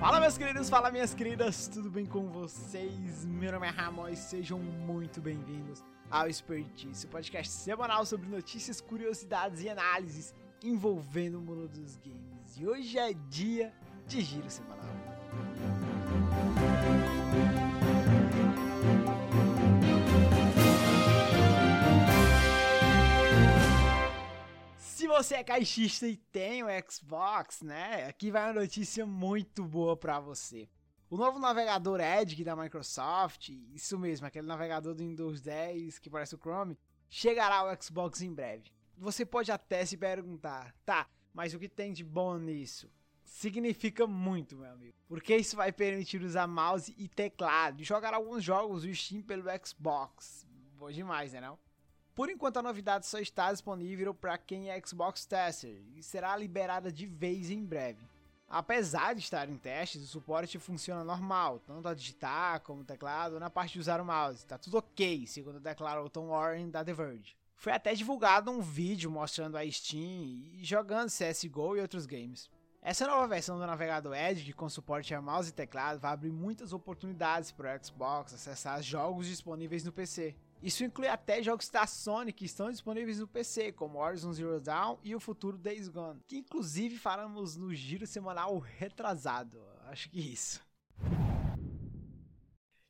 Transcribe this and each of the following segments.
Fala meus queridos, fala minhas queridas, tudo bem com vocês? Meu nome é Ramon e sejam muito bem-vindos ao Expertise, podcast semanal sobre notícias, curiosidades e análises envolvendo o mundo dos games. E hoje é dia de giro semanal. Você é caixista e tem o Xbox, né? Aqui vai uma notícia muito boa para você. O novo navegador Edge da Microsoft, isso mesmo, aquele navegador do Windows 10 que parece o Chrome, chegará ao Xbox em breve. Você pode até se perguntar, tá, mas o que tem de bom nisso? Significa muito, meu amigo, porque isso vai permitir usar mouse e teclado e jogar alguns jogos do Steam pelo Xbox. Boa demais, né não? Por enquanto a novidade só está disponível para quem é Xbox Tester e será liberada de vez em breve. Apesar de estar em testes, o suporte funciona normal, tanto a digitar como o teclado na parte de usar o mouse. Tá tudo ok, segundo declarou Tom Warren da The Verge. Foi até divulgado um vídeo mostrando a Steam e jogando CSGO e outros games. Essa nova versão do navegador Edge, com suporte a mouse e teclado, vai abrir muitas oportunidades para o Xbox acessar jogos disponíveis no PC. Isso inclui até jogos da Sony que estão disponíveis no PC, como Horizon Zero Dawn e o futuro Days Gone, que inclusive faremos no giro semanal retrasado. Acho que isso.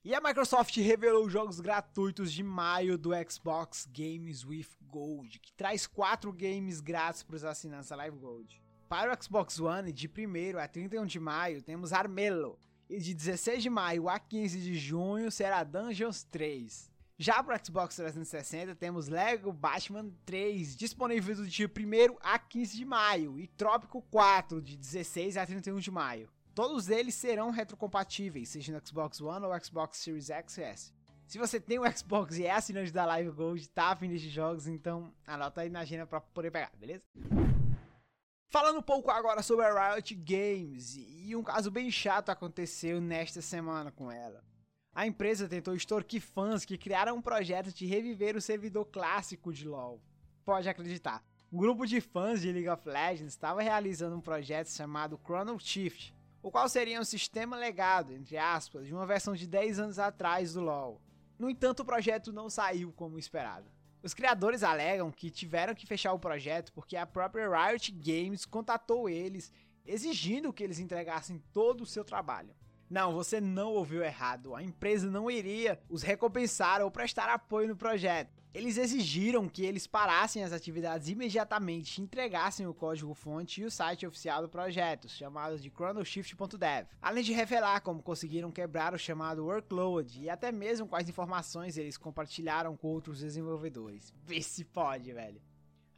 E a Microsoft revelou jogos gratuitos de maio do Xbox Games with Gold, que traz 4 games grátis para os assinantes da Live Gold. Para o Xbox One, de 1 a 31 de maio, temos Armello, e de 16 de maio a 15 de junho será Dungeons 3. Já para Xbox 360 temos Lego Batman 3, disponível do dia 1 a 15 de maio, e Trópico 4, de 16 a 31 de maio. Todos eles serão retrocompatíveis, seja no Xbox One ou Xbox Series X e S. Se você tem o Xbox e é assinante da Live Gold, tá afim desses jogos, então anota aí na agenda para poder pegar, beleza? Falando um pouco agora sobre a Riot Games, e um caso bem chato aconteceu nesta semana com ela. A empresa tentou extorquir fãs que criaram um projeto de reviver o servidor clássico de LoL. Pode acreditar. Um grupo de fãs de League of Legends estava realizando um projeto chamado Chrono Shift, o qual seria um sistema legado, entre aspas, de uma versão de 10 anos atrás do LoL. No entanto, o projeto não saiu como esperado. Os criadores alegam que tiveram que fechar o projeto porque a própria Riot Games contatou eles exigindo que eles entregassem todo o seu trabalho. Não, você não ouviu errado. A empresa não iria os recompensar ou prestar apoio no projeto. Eles exigiram que eles parassem as atividades imediatamente entregassem o código-fonte e o site oficial do projeto, chamado de chronoshift.dev. Além de revelar como conseguiram quebrar o chamado workload e até mesmo quais informações eles compartilharam com outros desenvolvedores. Vê se pode, velho.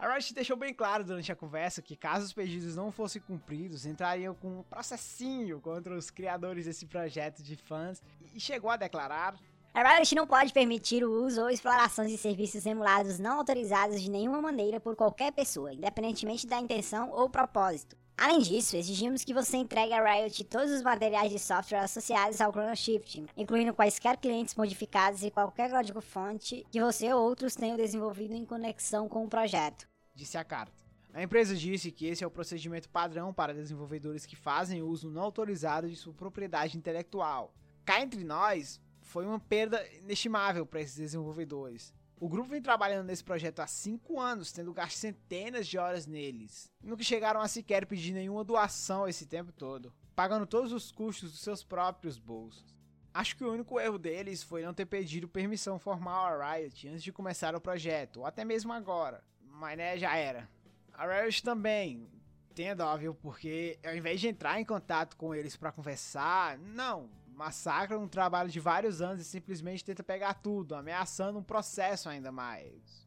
A Riot deixou bem claro durante a conversa que caso os pedidos não fossem cumpridos, entrariam com um processinho contra os criadores desse projeto de fãs e chegou a declarar a Riot não pode permitir o uso ou exploração de serviços emulados não autorizados de nenhuma maneira por qualquer pessoa, independentemente da intenção ou propósito. Além disso, exigimos que você entregue a Riot todos os materiais de software associados ao ChronoShift, incluindo quaisquer clientes modificados e qualquer código-fonte que você ou outros tenham desenvolvido em conexão com o projeto disse a carta. A empresa disse que esse é o procedimento padrão para desenvolvedores que fazem uso não autorizado de sua propriedade intelectual. Cá entre nós, foi uma perda inestimável para esses desenvolvedores. O grupo vem trabalhando nesse projeto há 5 anos, tendo gasto centenas de horas neles. Nunca chegaram a sequer pedir nenhuma doação esse tempo todo, pagando todos os custos dos seus próprios bolsos. Acho que o único erro deles foi não ter pedido permissão formal a Riot antes de começar o projeto, ou até mesmo agora mas né, já era. A Riot também tem dó, viu? Porque ao invés de entrar em contato com eles para conversar, não, massacra um trabalho de vários anos e simplesmente tenta pegar tudo, ameaçando um processo ainda mais.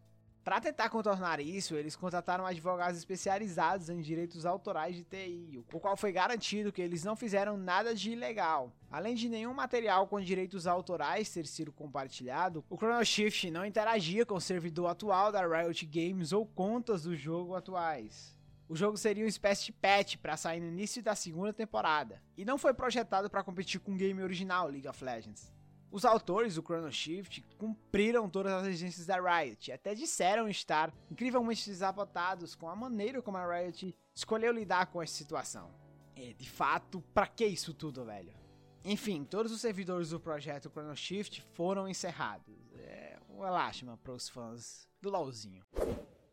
Para tentar contornar isso, eles contrataram advogados especializados em direitos autorais de TI, o qual foi garantido que eles não fizeram nada de ilegal. Além de nenhum material com direitos autorais ter sido compartilhado, o Chrono Shift não interagia com o servidor atual da Riot Games ou contas do jogo atuais. O jogo seria uma espécie de patch para sair no início da segunda temporada, e não foi projetado para competir com o game original League of Legends. Os autores do Chrono Shift cumpriram todas as exigências da Riot e até disseram estar incrivelmente desapontados com a maneira como a Riot escolheu lidar com essa situação. É, de fato, pra que isso tudo, velho? Enfim, todos os servidores do projeto Chrono Shift foram encerrados. É uma lástima para os fãs do LoLzinho.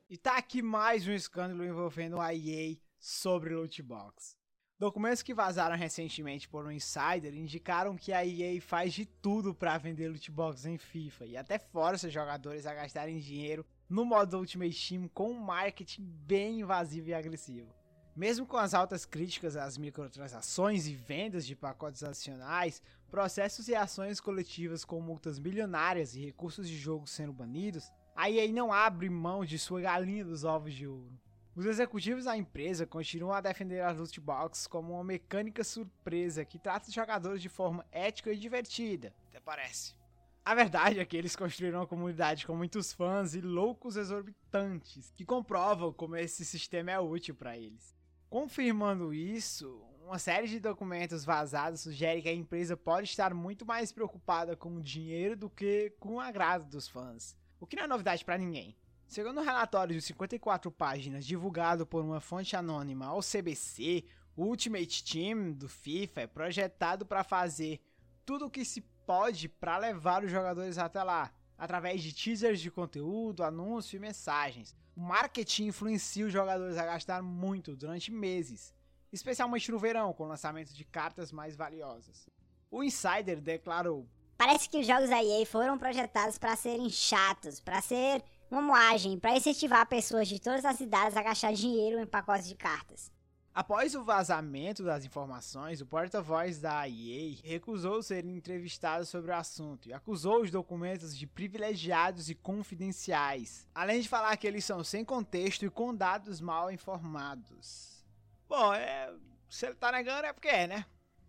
E tá aqui mais um escândalo envolvendo a EA sobre loot box. Documentos que vazaram recentemente por um insider indicaram que a EA faz de tudo para vender loot box em FIFA e até força jogadores a gastarem dinheiro no modo Ultimate Team com um marketing bem invasivo e agressivo. Mesmo com as altas críticas às microtransações e vendas de pacotes adicionais, processos e ações coletivas com multas milionárias e recursos de jogo sendo banidos, a EA não abre mão de sua galinha dos ovos de ouro. Os executivos da empresa continuam a defender as loot boxes como uma mecânica surpresa que trata os jogadores de forma ética e divertida, até parece. A verdade é que eles construíram uma comunidade com muitos fãs e loucos exorbitantes, que comprovam como esse sistema é útil para eles. Confirmando isso, uma série de documentos vazados sugere que a empresa pode estar muito mais preocupada com o dinheiro do que com o agrado dos fãs, o que não é novidade para ninguém. Segundo um relatório de 54 páginas divulgado por uma fonte anônima ao CBC, o Ultimate Team do FIFA é projetado para fazer tudo o que se pode para levar os jogadores até lá, através de teasers de conteúdo, anúncios e mensagens, o marketing influencia os jogadores a gastar muito durante meses, especialmente no verão, com o lançamento de cartas mais valiosas. O Insider declarou: Parece que os jogos da EA foram projetados para serem chatos, para ser uma moagem, para incentivar pessoas de todas as cidades a gastar dinheiro em pacotes de cartas. Após o vazamento das informações, o porta-voz da EA recusou ser entrevistado sobre o assunto e acusou os documentos de privilegiados e confidenciais, além de falar que eles são sem contexto e com dados mal informados. Bom, é, se ele tá negando é porque é, né?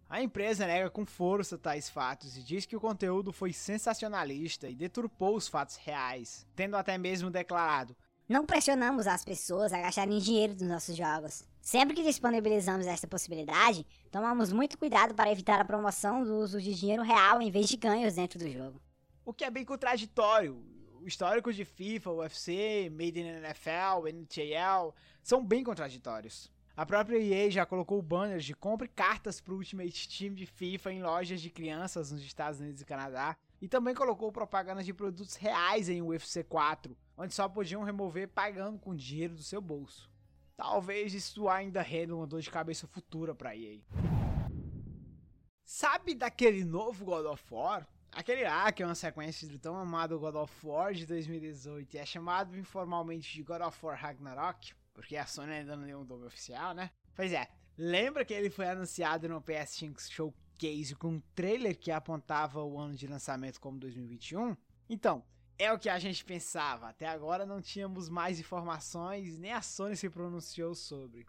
A empresa nega com força tais fatos e diz que o conteúdo foi sensacionalista e deturpou os fatos reais, tendo até mesmo declarado: Não pressionamos as pessoas a gastarem dinheiro dos nossos jogos. Sempre que disponibilizamos esta possibilidade, tomamos muito cuidado para evitar a promoção do uso de dinheiro real em vez de ganhos dentro do jogo. O que é bem contraditório. O histórico de FIFA, UFC, Made in NFL, NHL são bem contraditórios. A própria EA já colocou banners de compre cartas para o Ultimate Team de FIFA em lojas de crianças nos Estados Unidos e Canadá. E também colocou propagandas de produtos reais em UFC 4, onde só podiam remover pagando com dinheiro do seu bolso. Talvez isso ainda renda uma dor de cabeça futura pra EA. Sabe daquele novo God of War? Aquele lá que é uma sequência do tão amado God of War de 2018 e é chamado informalmente de God of War Ragnarok, porque a Sony ainda não deu um nome oficial, né? Pois é, lembra que ele foi anunciado no PS5 Showcase com um trailer que apontava o ano de lançamento como 2021? Então, é o que a gente pensava. Até agora não tínhamos mais informações, nem a Sony se pronunciou sobre.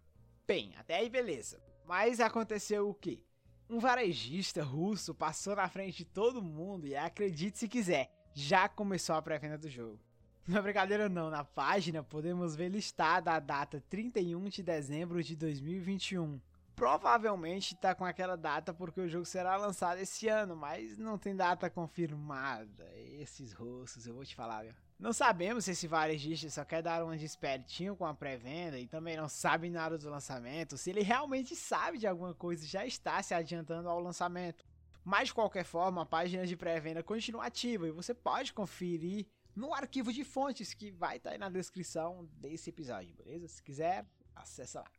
Bem, até aí beleza. Mas aconteceu o quê? Um varejista russo passou na frente de todo mundo e acredite se quiser, já começou a pré-venda do jogo. Não é brincadeira não, na página podemos ver listada a data 31 de dezembro de 2021 provavelmente tá com aquela data porque o jogo será lançado esse ano, mas não tem data confirmada. Esses rostos, eu vou te falar, viu? Não sabemos se esse varejista só quer dar uma de espertinho com a pré-venda e também não sabe nada do lançamento, se ele realmente sabe de alguma coisa e já está se adiantando ao lançamento. Mas de qualquer forma, a página de pré-venda continua ativa e você pode conferir no arquivo de fontes que vai estar tá aí na descrição desse episódio, beleza? Se quiser, acessa lá.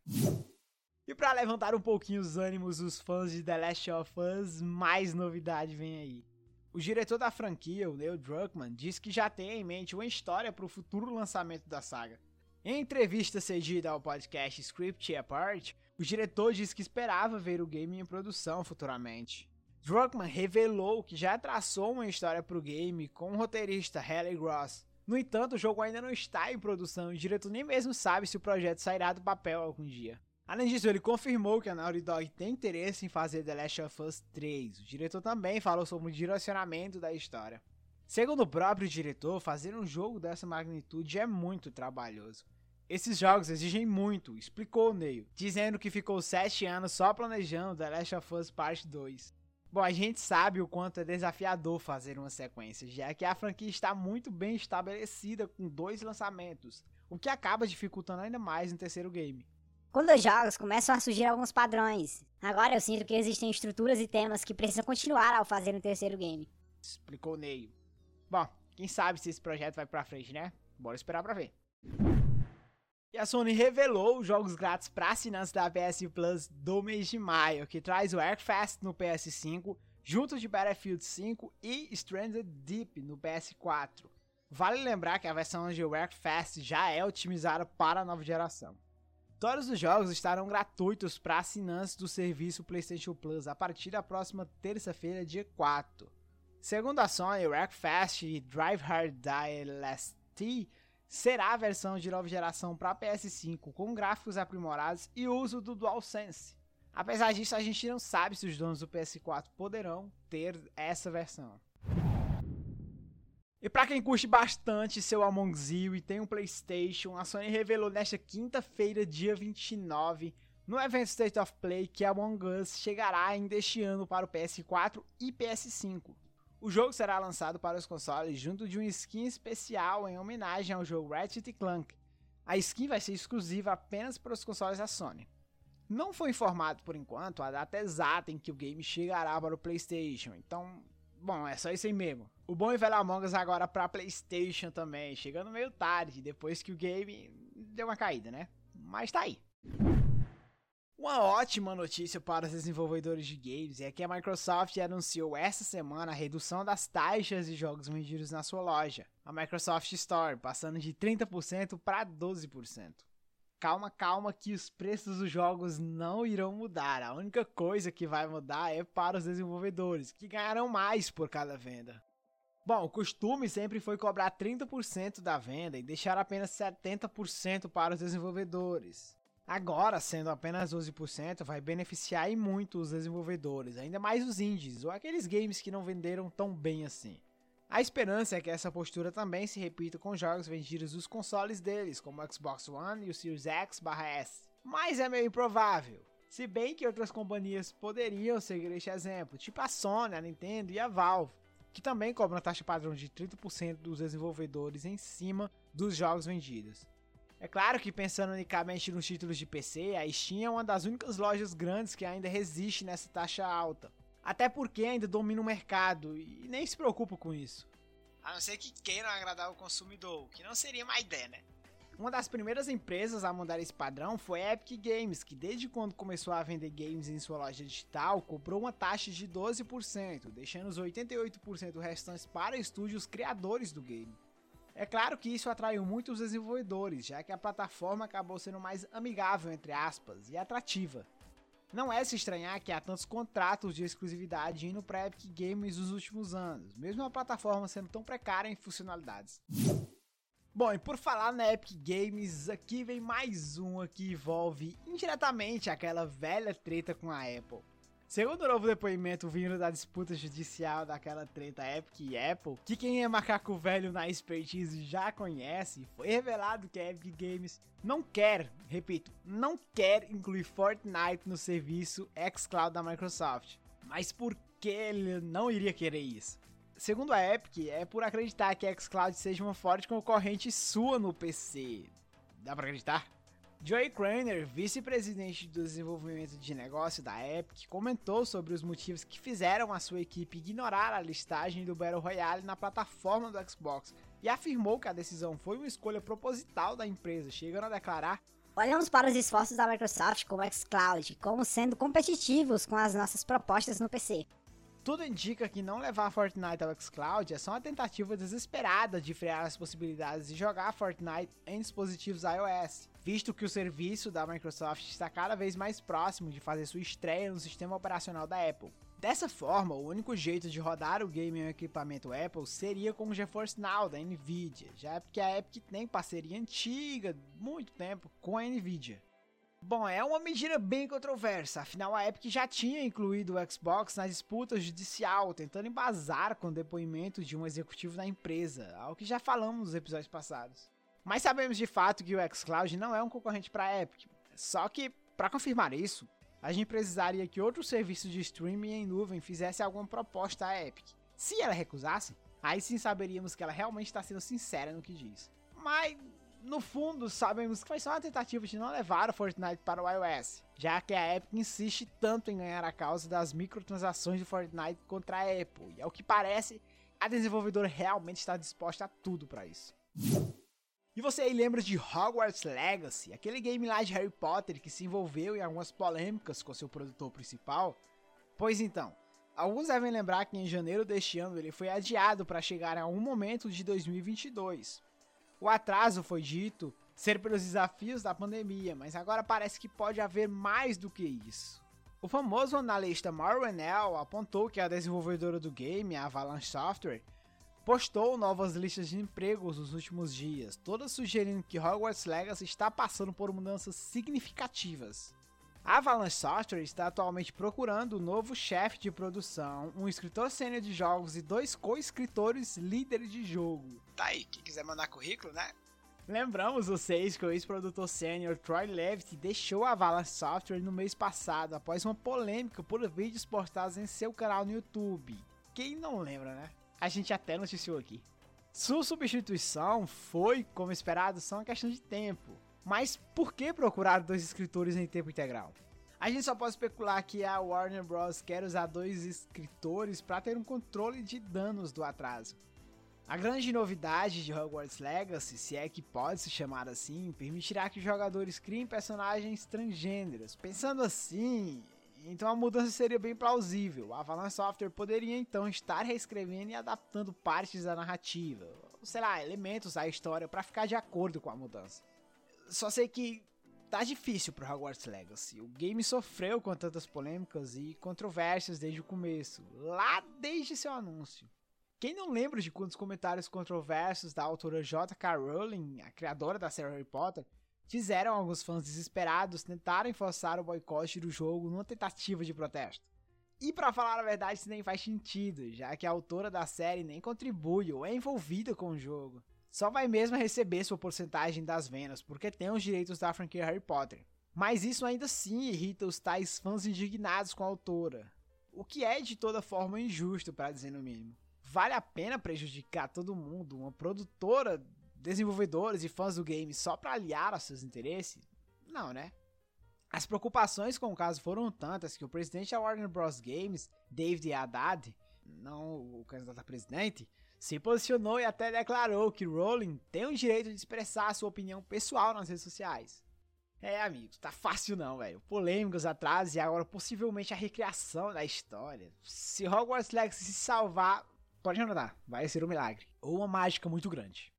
E para levantar um pouquinho os ânimos dos fãs de The Last of Us, mais novidade vem aí. O diretor da franquia, o Neil Druckmann, diz que já tem em mente uma história para o futuro lançamento da saga. Em entrevista cedida ao podcast Script Apart, o diretor disse que esperava ver o game em produção futuramente. Druckmann revelou que já traçou uma história para o game com o roteirista Haley Gross. No entanto, o jogo ainda não está em produção e o diretor nem mesmo sabe se o projeto sairá do papel algum dia. Além disso, ele confirmou que a Naughty Dog tem interesse em fazer The Last of Us 3. O diretor também falou sobre o direcionamento da história. Segundo o próprio diretor, fazer um jogo dessa magnitude é muito trabalhoso. Esses jogos exigem muito, explicou Neil, dizendo que ficou 7 anos só planejando The Last of Us Part 2. Bom, a gente sabe o quanto é desafiador fazer uma sequência, já que a franquia está muito bem estabelecida com dois lançamentos, o que acaba dificultando ainda mais no terceiro game. Com dois jogos, começam a surgir alguns padrões. Agora eu sinto que existem estruturas e temas que precisam continuar ao fazer um terceiro game. Explicou o Ney. Bom, quem sabe se esse projeto vai pra frente, né? Bora esperar pra ver. E a Sony revelou os jogos grátis para assinantes da PS Plus do mês de maio, que traz o Airfast no PS5, junto de Battlefield 5 e Stranded Deep no PS4. Vale lembrar que a versão de Airfast já é otimizada para a nova geração. Todos os jogos estarão gratuitos para assinantes do serviço PlayStation Plus a partir da próxima terça-feira, dia 4. Segundo a Sony, Wreckfast e Drive Hard DLST será a versão de nova geração para PS5 com gráficos aprimorados e uso do DualSense. Apesar disso, a gente não sabe se os donos do PS4 poderão ter essa versão. E para quem curte bastante seu Among Us e tem um PlayStation, a Sony revelou nesta quinta-feira, dia 29, no evento State of Play, que Among Us chegará ainda este ano para o PS4 e PS5. O jogo será lançado para os consoles junto de uma skin especial em homenagem ao jogo Ratchet Clank. A skin vai ser exclusiva apenas para os consoles da Sony. Não foi informado por enquanto a data exata em que o game chegará para o PlayStation, então, bom, é só isso aí mesmo. O bom e velho Among Us agora para PlayStation também, chegando meio tarde, depois que o game deu uma caída, né? Mas tá aí. Uma ótima notícia para os desenvolvedores de games é que a Microsoft anunciou essa semana a redução das taxas de jogos vendidos na sua loja, a Microsoft Store, passando de 30% para 12%. Calma, calma, que os preços dos jogos não irão mudar. A única coisa que vai mudar é para os desenvolvedores, que ganharão mais por cada venda. Bom, o costume sempre foi cobrar 30% da venda e deixar apenas 70% para os desenvolvedores. Agora, sendo apenas 12%, vai beneficiar e muito os desenvolvedores, ainda mais os indies ou aqueles games que não venderam tão bem assim. A esperança é que essa postura também se repita com jogos vendidos nos consoles deles, como o Xbox One e o Series X/S, mas é meio improvável. Se bem que outras companhias poderiam seguir este exemplo, tipo a Sony, a Nintendo e a Valve, que também cobram taxa padrão de 30% dos desenvolvedores em cima dos jogos vendidos. É claro que pensando unicamente nos títulos de PC, a Steam é uma das únicas lojas grandes que ainda resiste nessa taxa alta. Até porque ainda domina o mercado e nem se preocupa com isso. A não ser que queiram agradar o consumidor, que não seria uma ideia, né? Uma das primeiras empresas a mudar esse padrão foi a Epic Games, que desde quando começou a vender games em sua loja digital, cobrou uma taxa de 12%, deixando os 88% restantes para estúdios criadores do game. É claro que isso atraiu muitos desenvolvedores, já que a plataforma acabou sendo mais amigável, entre aspas, e atrativa. Não é se estranhar que há tantos contratos de exclusividade indo para Epic Games nos últimos anos, mesmo a plataforma sendo tão precária em funcionalidades. Bom, e por falar na Epic Games, aqui vem mais um que envolve indiretamente aquela velha treta com a Apple. Segundo o novo depoimento vindo da disputa judicial daquela treta Epic e Apple, que quem é macaco velho na expertise já conhece, foi revelado que a Epic Games não quer, repito, não quer incluir Fortnite no serviço xCloud da Microsoft. Mas por que ele não iria querer isso? Segundo a Epic, é por acreditar que a xCloud seja uma forte concorrente sua no PC. Dá pra acreditar? Joey Kraner, vice-presidente do desenvolvimento de negócio da Epic, comentou sobre os motivos que fizeram a sua equipe ignorar a listagem do Battle Royale na plataforma do Xbox e afirmou que a decisão foi uma escolha proposital da empresa, chegando a declarar Olhamos para os esforços da Microsoft com o xCloud como sendo competitivos com as nossas propostas no PC. Tudo indica que não levar Fortnite ao xCloud é só uma tentativa desesperada de frear as possibilidades de jogar Fortnite em dispositivos iOS, visto que o serviço da Microsoft está cada vez mais próximo de fazer sua estreia no sistema operacional da Apple. Dessa forma, o único jeito de rodar o game em um equipamento Apple seria com o GeForce Now da Nvidia, já que a Epic tem parceria antiga, muito tempo, com a Nvidia. Bom, é uma medida bem controversa, afinal a Epic já tinha incluído o Xbox na disputa judicial, tentando embasar com o depoimento de um executivo da empresa, algo que já falamos nos episódios passados. Mas sabemos de fato que o xCloud não é um concorrente para a Epic, só que, para confirmar isso, a gente precisaria que outro serviço de streaming em nuvem fizesse alguma proposta à Epic. Se ela recusasse, aí sim saberíamos que ela realmente está sendo sincera no que diz. Mas No fundo, sabemos que foi só uma tentativa de não levar o Fortnite para o iOS, já que a Epic insiste tanto em ganhar a causa das microtransações de Fortnite contra a Apple, e ao que parece, a desenvolvedora realmente está disposta a tudo para isso. E você aí lembra de Hogwarts Legacy, aquele game lá de Harry Potter que se envolveu em algumas polêmicas com seu produtor principal? Pois então, alguns devem lembrar que em janeiro deste ano ele foi adiado para chegar a um momento de 2022. O atraso foi dito ser pelos desafios da pandemia, mas agora parece que pode haver mais do que isso. O famoso analista Marwenel apontou que a desenvolvedora do game, a Avalanche Software, postou novas listas de empregos nos últimos dias, todas sugerindo que Hogwarts Legacy está passando por mudanças significativas. A Avalanche Software está atualmente procurando um novo chefe de produção, um escritor sênior de jogos e dois co-escritores líderes de jogo. Tá aí, quem quiser mandar currículo, né? Lembramos vocês que o ex-produtor sênior Troy Levitt deixou a Avalanche Software no mês passado após uma polêmica por vídeos postados em seu canal no YouTube. Quem não lembra, né? A gente até noticiou aqui. Sua substituição foi, como esperado, só uma questão de tempo. Mas por que procurar dois escritores em tempo integral? A gente só pode especular que a Warner Bros. quer usar dois escritores para ter um controle de danos do atraso. A grande novidade de Hogwarts Legacy, se é que pode se chamar assim, permitirá que os jogadores criem personagens transgêneros. Pensando assim, então a mudança seria bem plausível. A Avalanche Software poderia então estar reescrevendo e adaptando partes da narrativa, ou sei lá, elementos da história para ficar de acordo com a mudança. Só sei que tá difícil pro Hogwarts Legacy. O game sofreu com tantas polêmicas e controvérsias desde o começo, lá desde seu anúncio. Quem não lembra de quantos comentários controversos da autora J.K. Rowling, a criadora da série Harry Potter, fizeram alguns fãs desesperados tentarem forçar o boicote do jogo numa tentativa de protesto? E para falar a verdade, isso nem faz sentido, já que a autora da série nem contribui ou é envolvida com o jogo só vai mesmo receber sua porcentagem das vendas, porque tem os direitos da franquia Harry Potter. Mas isso ainda assim irrita os tais fãs indignados com a autora, o que é de toda forma injusto, para dizer no mínimo. Vale a pena prejudicar todo mundo, uma produtora, desenvolvedores e fãs do game só para aliar aos seus interesses? Não, né? As preocupações com o caso foram tantas que o presidente da Warner Bros. Games, David Haddad, não o candidato a presidente, se posicionou e até declarou que Rowling tem o direito de expressar sua opinião pessoal nas redes sociais. É, amigos, tá fácil não, velho. Polêmicas atrás e agora possivelmente a recriação da história. Se Hogwarts Legacy se salvar, pode anotar, vai ser um milagre. Ou uma mágica muito grande.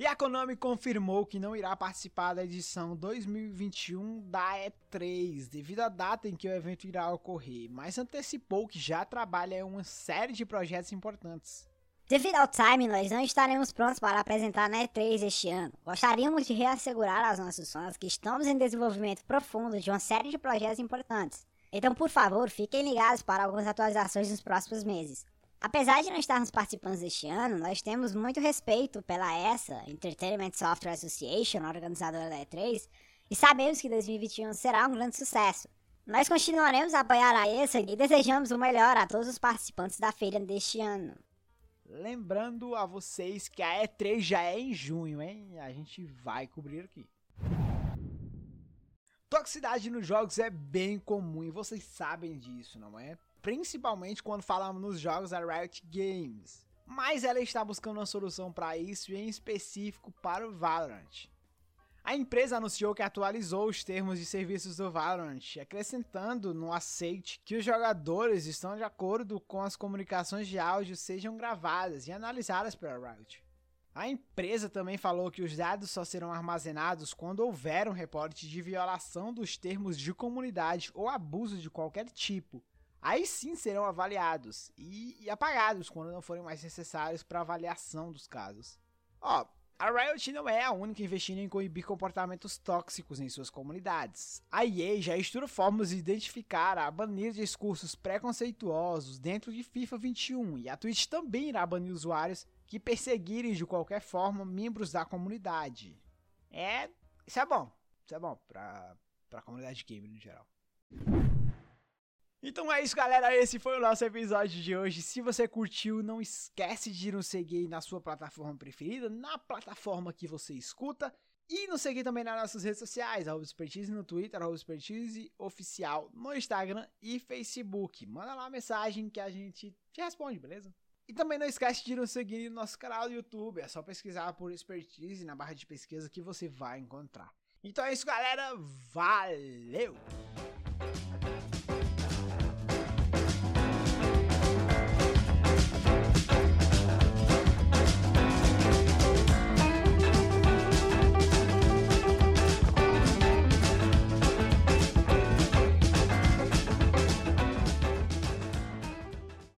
E a Konami confirmou que não irá participar da edição 2021 da E3, devido à data em que o evento irá ocorrer, mas antecipou que já trabalha em uma série de projetos importantes. Devido ao time, nós não estaremos prontos para apresentar na E3 este ano. Gostaríamos de reassegurar aos nossos fãs que estamos em desenvolvimento profundo de uma série de projetos importantes. Então, por favor, fiquem ligados para algumas atualizações nos próximos meses. Apesar de não estarmos participando deste ano, nós temos muito respeito pela ESA, Entertainment Software Association, organizadora da E3, e sabemos que 2021 será um grande sucesso. Nós continuaremos a apoiar a ESA e desejamos o melhor a todos os participantes da feira deste ano. Lembrando a vocês que a E3 já é em junho, hein? A gente vai cobrir aqui. Toxicidade nos jogos é bem comum e vocês sabem disso, não é? Principalmente quando falamos nos jogos da Riot Games. Mas ela está buscando uma solução para isso, e em específico para o Valorant. A empresa anunciou que atualizou os termos de serviços do Valorant, acrescentando no aceite que os jogadores estão de acordo com as comunicações de áudio sejam gravadas e analisadas pela Riot. A empresa também falou que os dados só serão armazenados quando houver um reporte de violação dos termos de comunidade ou abuso de qualquer tipo, aí sim serão avaliados e, e apagados quando não forem mais necessários para avaliação dos casos. Ó, a Riot não é a única investindo em coibir comportamentos tóxicos em suas comunidades. A EA já estuda formas de identificar a banir discursos preconceituosos dentro de FIFA 21 e a Twitch também irá banir usuários que perseguirem de qualquer forma membros da comunidade. É, isso é bom, isso é bom para a comunidade gamer no geral. Então é isso, galera. Esse foi o nosso episódio de hoje. Se você curtiu, não esquece de nos seguir na sua plataforma preferida, na plataforma que você escuta. E nos seguir também nas nossas redes sociais, arroba Expertise no Twitter, arroba Expertise Oficial no Instagram e Facebook. Manda lá a mensagem que a gente te responde, beleza? E também não esquece de nos seguir no nosso canal do YouTube. É só pesquisar por Expertise na barra de pesquisa que você vai encontrar. Então é isso, galera. Valeu!